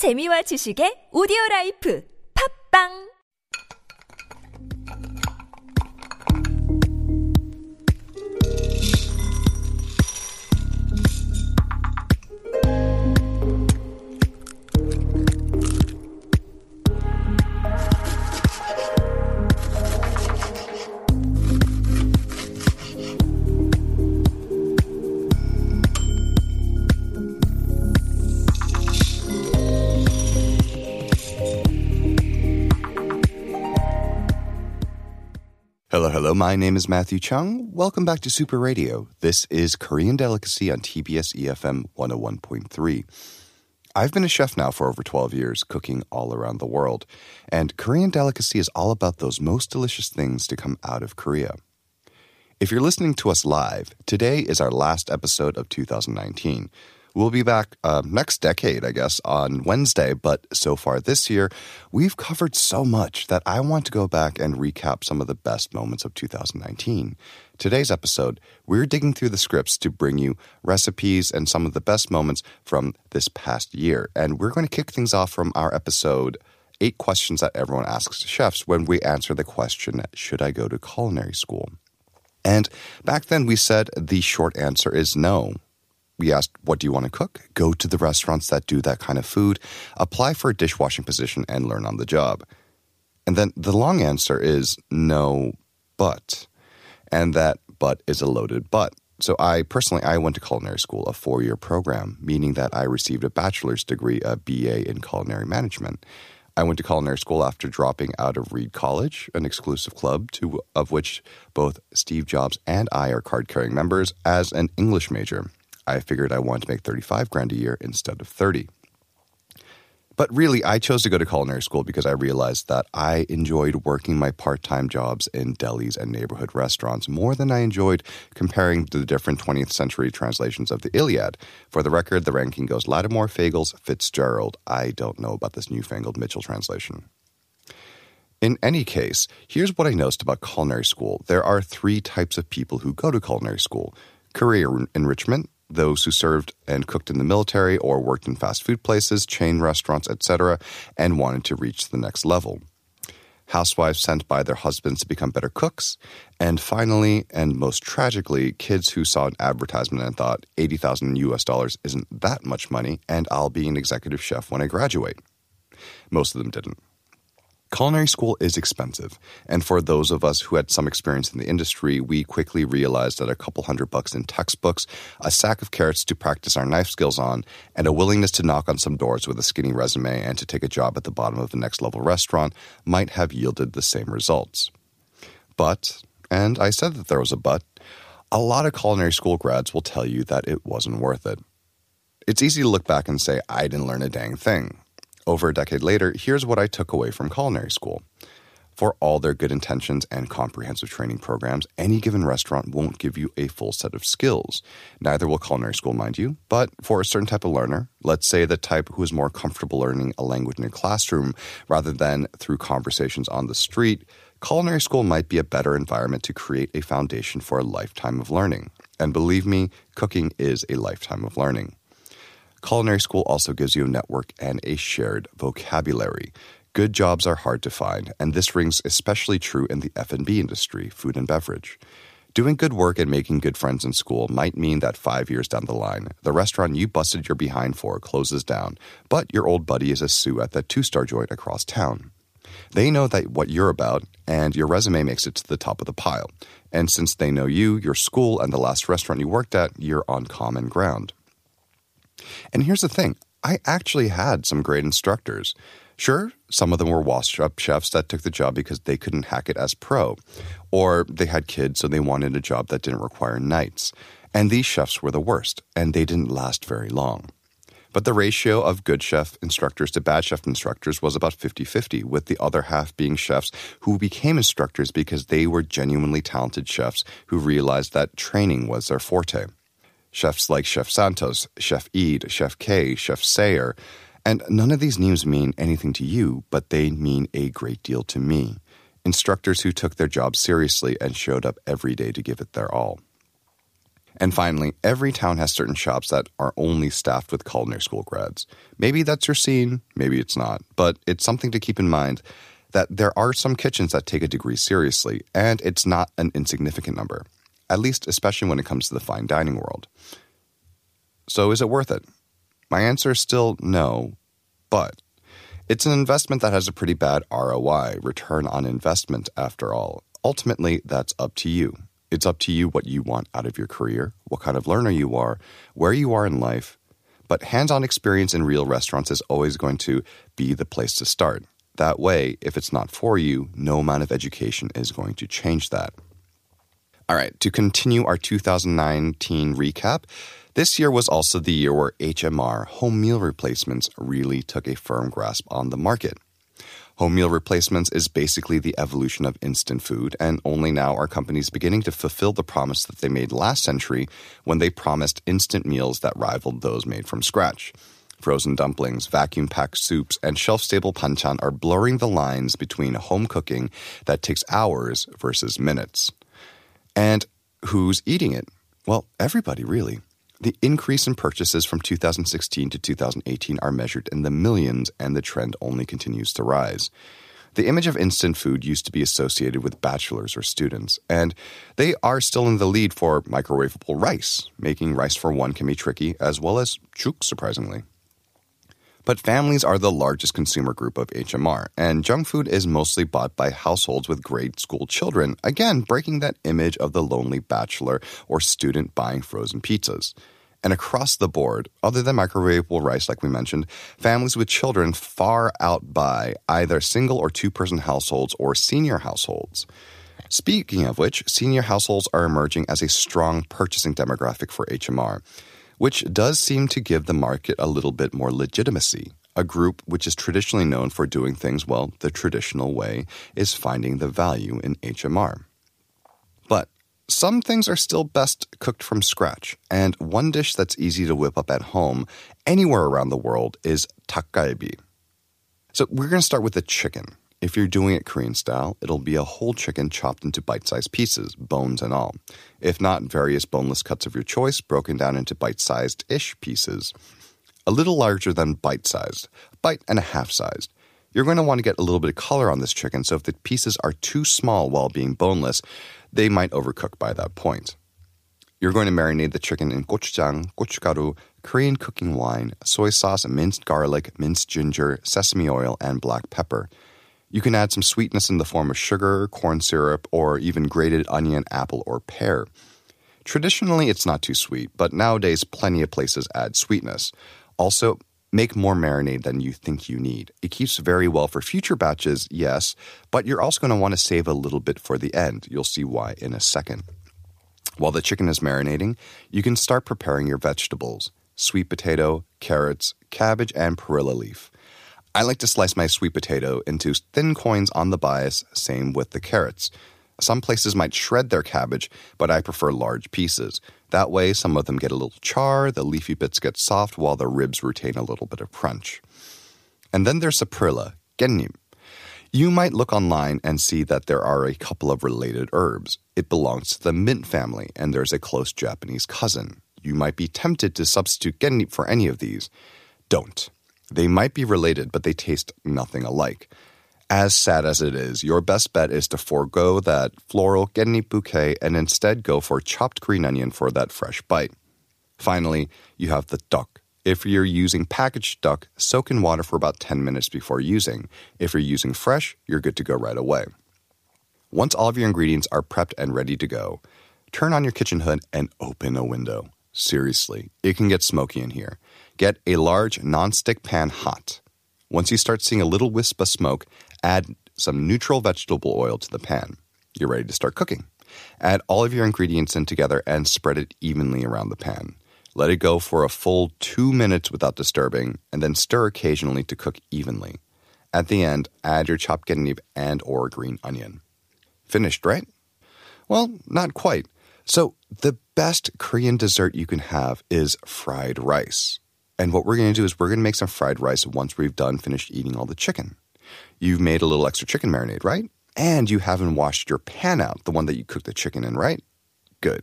재미와 지식의 오디오 라이프. 팝빵 Hello. My name is Matthew Chung. Welcome back to Super Radio. This is Korean Delicacy on TBS EFM 101.3. I've been a chef now for over 12 years, cooking all around the world. And Korean Delicacy is all about those most delicious things to come out of Korea. If you're listening to us live, today is our last episode of 2019. We'll be back uh, next decade, I guess, on Wednesday. But so far this year, we've covered so much that I want to go back and recap some of the best moments of 2019. Today's episode, we're digging through the scripts to bring you recipes and some of the best moments from this past year. And we're going to kick things off from our episode. Eight questions that everyone asks chefs when we answer the question Should I go to culinary school? And back then we said the short answer is no we asked, What do you want to cook? Go to the restaurants that do that kind of food, apply for a dishwashing position, and learn on the job. And then the long answer is no, but. And that but is a loaded but. So I personally I went to culinary school, a four-year program, meaning that I received a bachelor's degree, a BA in culinary management. I went to culinary school after dropping out of Reed College, an exclusive club to, of which both Steve Jobs and I are card-carrying members, as an English major. I figured I wanted to make 35 grand a year instead of 30. But really, I chose to go to culinary school because I realized that I enjoyed working my part time jobs in delis and neighborhood restaurants more than I enjoyed comparing the different 20th century translations of the Iliad. For the record, the ranking goes Lattimore, Fagles, Fitzgerald. I don't know about this newfangled Mitchell translation. In any case, here's what I noticed about culinary school. There are three types of people who go to culinary school career enrichment, those who served and cooked in the military or worked in fast food places, chain restaurants, etc., and wanted to reach the next level. Housewives sent by their husbands to become better cooks. And finally, and most tragically, kids who saw an advertisement and thought 80,000 US dollars isn't that much money, and I'll be an executive chef when I graduate. Most of them didn't. Culinary school is expensive, and for those of us who had some experience in the industry, we quickly realized that a couple hundred bucks in textbooks, a sack of carrots to practice our knife skills on, and a willingness to knock on some doors with a skinny resume and to take a job at the bottom of the next level restaurant might have yielded the same results. But, and I said that there was a but, a lot of culinary school grads will tell you that it wasn't worth it. It's easy to look back and say, I didn't learn a dang thing. Over a decade later, here's what I took away from culinary school. For all their good intentions and comprehensive training programs, any given restaurant won't give you a full set of skills. Neither will culinary school, mind you. But for a certain type of learner, let's say the type who is more comfortable learning a language in a classroom rather than through conversations on the street, culinary school might be a better environment to create a foundation for a lifetime of learning. And believe me, cooking is a lifetime of learning. Culinary school also gives you a network and a shared vocabulary. Good jobs are hard to find, and this rings especially true in the F&B industry, food and beverage. Doing good work and making good friends in school might mean that 5 years down the line, the restaurant you busted your behind for closes down, but your old buddy is a sous at that two-star joint across town. They know that what you're about, and your resume makes it to the top of the pile. And since they know you, your school, and the last restaurant you worked at, you're on common ground. And here's the thing I actually had some great instructors. Sure, some of them were washed up chefs that took the job because they couldn't hack it as pro, or they had kids so they wanted a job that didn't require nights. And these chefs were the worst, and they didn't last very long. But the ratio of good chef instructors to bad chef instructors was about 50 50, with the other half being chefs who became instructors because they were genuinely talented chefs who realized that training was their forte. Chefs like Chef Santos, Chef Eid, Chef K, Chef Sayer. And none of these names mean anything to you, but they mean a great deal to me. Instructors who took their job seriously and showed up every day to give it their all. And finally, every town has certain shops that are only staffed with culinary school grads. Maybe that's your scene, maybe it's not, but it's something to keep in mind that there are some kitchens that take a degree seriously, and it's not an insignificant number, at least especially when it comes to the fine dining world. So, is it worth it? My answer is still no, but it's an investment that has a pretty bad ROI, return on investment, after all. Ultimately, that's up to you. It's up to you what you want out of your career, what kind of learner you are, where you are in life. But hands on experience in real restaurants is always going to be the place to start. That way, if it's not for you, no amount of education is going to change that. All right, to continue our 2019 recap, this year was also the year where HMR, home meal replacements, really took a firm grasp on the market. Home meal replacements is basically the evolution of instant food, and only now are companies beginning to fulfill the promise that they made last century when they promised instant meals that rivaled those made from scratch. Frozen dumplings, vacuum packed soups, and shelf stable panchan are blurring the lines between home cooking that takes hours versus minutes. And who's eating it? Well, everybody, really. The increase in purchases from 2016 to 2018 are measured in the millions, and the trend only continues to rise. The image of instant food used to be associated with bachelors or students, and they are still in the lead for microwavable rice. Making rice for one can be tricky, as well as chuk, surprisingly. But families are the largest consumer group of HMR, and junk food is mostly bought by households with grade school children, again, breaking that image of the lonely bachelor or student buying frozen pizzas. And across the board, other than microwavable rice, like we mentioned, families with children far outbuy either single or two person households or senior households. Speaking of which, senior households are emerging as a strong purchasing demographic for HMR which does seem to give the market a little bit more legitimacy. A group which is traditionally known for doing things, well, the traditional way, is finding the value in HMR. But some things are still best cooked from scratch, and one dish that's easy to whip up at home anywhere around the world is takgalbi. So we're going to start with the chicken. If you're doing it Korean style, it'll be a whole chicken chopped into bite sized pieces, bones and all. If not, various boneless cuts of your choice broken down into bite sized ish pieces. A little larger than bite sized, bite and a half sized. You're going to want to get a little bit of color on this chicken, so if the pieces are too small while being boneless, they might overcook by that point. You're going to marinate the chicken in gochujang, gochugaru, Korean cooking wine, soy sauce, minced garlic, minced ginger, sesame oil, and black pepper. You can add some sweetness in the form of sugar, corn syrup, or even grated onion, apple, or pear. Traditionally, it's not too sweet, but nowadays, plenty of places add sweetness. Also, make more marinade than you think you need. It keeps very well for future batches, yes, but you're also going to want to save a little bit for the end. You'll see why in a second. While the chicken is marinating, you can start preparing your vegetables sweet potato, carrots, cabbage, and perilla leaf. I like to slice my sweet potato into thin coins on the bias, same with the carrots. Some places might shred their cabbage, but I prefer large pieces. That way, some of them get a little char, the leafy bits get soft, while the ribs retain a little bit of crunch. And then there's saprilla, kkaennip. You might look online and see that there are a couple of related herbs. It belongs to the mint family, and there's a close Japanese cousin. You might be tempted to substitute kkaennip for any of these. Don't. They might be related, but they taste nothing alike. As sad as it is, your best bet is to forego that floral genni bouquet and instead go for chopped green onion for that fresh bite. Finally, you have the duck. If you're using packaged duck, soak in water for about 10 minutes before using. If you're using fresh, you're good to go right away. Once all of your ingredients are prepped and ready to go, turn on your kitchen hood and open a window. Seriously, it can get smoky in here. Get a large non-stick pan hot. Once you start seeing a little wisp of smoke, add some neutral vegetable oil to the pan. You're ready to start cooking. Add all of your ingredients in together and spread it evenly around the pan. Let it go for a full two minutes without disturbing, and then stir occasionally to cook evenly. At the end, add your chopped kkaennip and or green onion. Finished, right? Well, not quite. So, the best Korean dessert you can have is fried rice. And what we're going to do is we're going to make some fried rice once we've done finished eating all the chicken. You've made a little extra chicken marinade, right? And you haven't washed your pan out, the one that you cooked the chicken in, right? Good.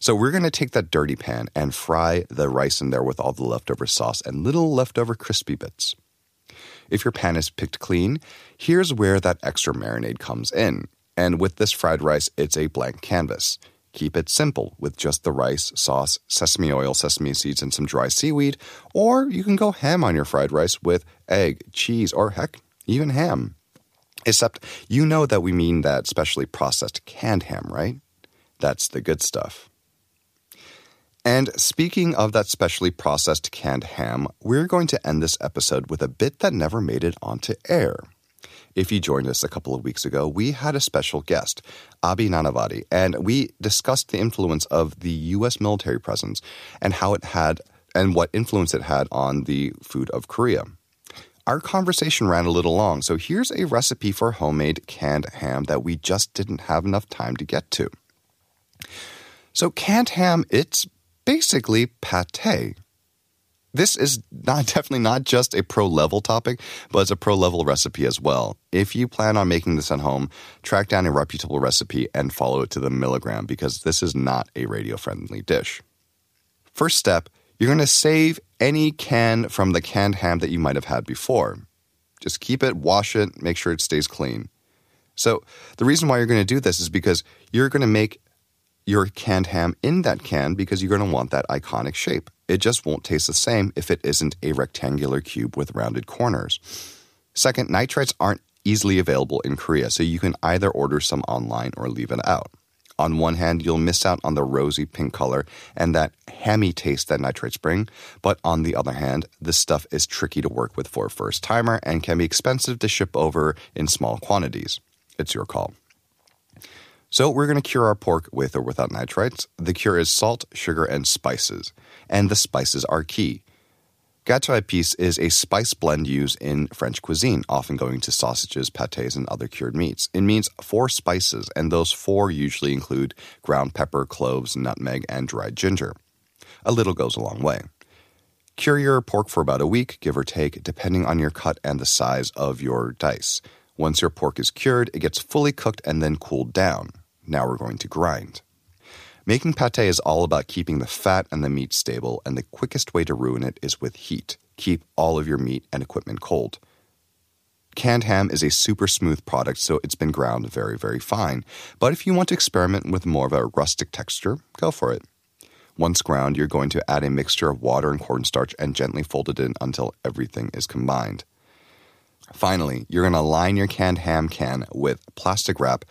So we're going to take that dirty pan and fry the rice in there with all the leftover sauce and little leftover crispy bits. If your pan is picked clean, here's where that extra marinade comes in. And with this fried rice, it's a blank canvas. Keep it simple with just the rice, sauce, sesame oil, sesame seeds, and some dry seaweed. Or you can go ham on your fried rice with egg, cheese, or heck, even ham. Except you know that we mean that specially processed canned ham, right? That's the good stuff. And speaking of that specially processed canned ham, we're going to end this episode with a bit that never made it onto air. If you joined us a couple of weeks ago, we had a special guest, Abhi Nanavati, and we discussed the influence of the U.S. military presence and how it had and what influence it had on the food of Korea. Our conversation ran a little long, so here's a recipe for homemade canned ham that we just didn't have enough time to get to. So, canned ham, it's basically pate. This is not definitely not just a pro level topic, but it's a pro level recipe as well. If you plan on making this at home, track down a reputable recipe and follow it to the milligram because this is not a radio friendly dish. First step, you're going to save any can from the canned ham that you might have had before. Just keep it, wash it, make sure it stays clean. So, the reason why you're going to do this is because you're going to make your canned ham in that can because you're going to want that iconic shape. It just won't taste the same if it isn't a rectangular cube with rounded corners. Second, nitrites aren't easily available in Korea, so you can either order some online or leave it out. On one hand, you'll miss out on the rosy pink color and that hammy taste that nitrates bring, but on the other hand, this stuff is tricky to work with for a first timer and can be expensive to ship over in small quantities. It's your call. So we're going to cure our pork with or without nitrites. The cure is salt, sugar, and spices. And the spices are key. Quatre épices is a spice blend used in French cuisine, often going to sausages, pâtés, and other cured meats. It means four spices, and those four usually include ground pepper, cloves, nutmeg, and dried ginger. A little goes a long way. Cure your pork for about a week, give or take, depending on your cut and the size of your dice. Once your pork is cured, it gets fully cooked and then cooled down. Now we're going to grind. Making pate is all about keeping the fat and the meat stable, and the quickest way to ruin it is with heat. Keep all of your meat and equipment cold. Canned ham is a super smooth product, so it's been ground very, very fine. But if you want to experiment with more of a rustic texture, go for it. Once ground, you're going to add a mixture of water and cornstarch and gently fold it in until everything is combined. Finally, you're going to line your canned ham can with plastic wrap.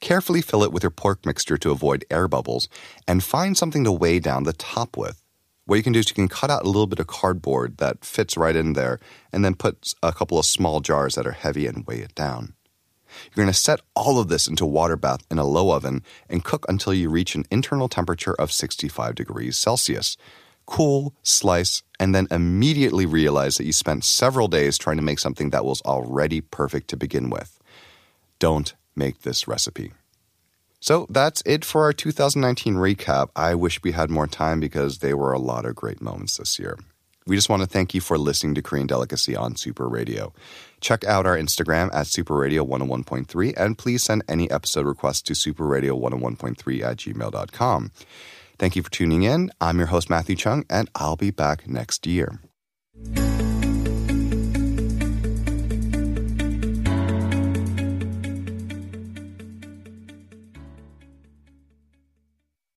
Carefully fill it with your pork mixture to avoid air bubbles and find something to weigh down the top with. What you can do is you can cut out a little bit of cardboard that fits right in there and then put a couple of small jars that are heavy and weigh it down. You're going to set all of this into a water bath in a low oven and cook until you reach an internal temperature of 65 degrees Celsius cool, slice, and then immediately realize that you spent several days trying to make something that was already perfect to begin with. Don't make this recipe. So that's it for our 2019 recap. I wish we had more time because there were a lot of great moments this year. We just want to thank you for listening to Korean Delicacy on Super Radio. Check out our Instagram at Super Radio 101.3 and please send any episode requests to superradio101.3 at gmail.com. Thank you for tuning in. I'm your host, Matthew Chung, and I'll be back next year.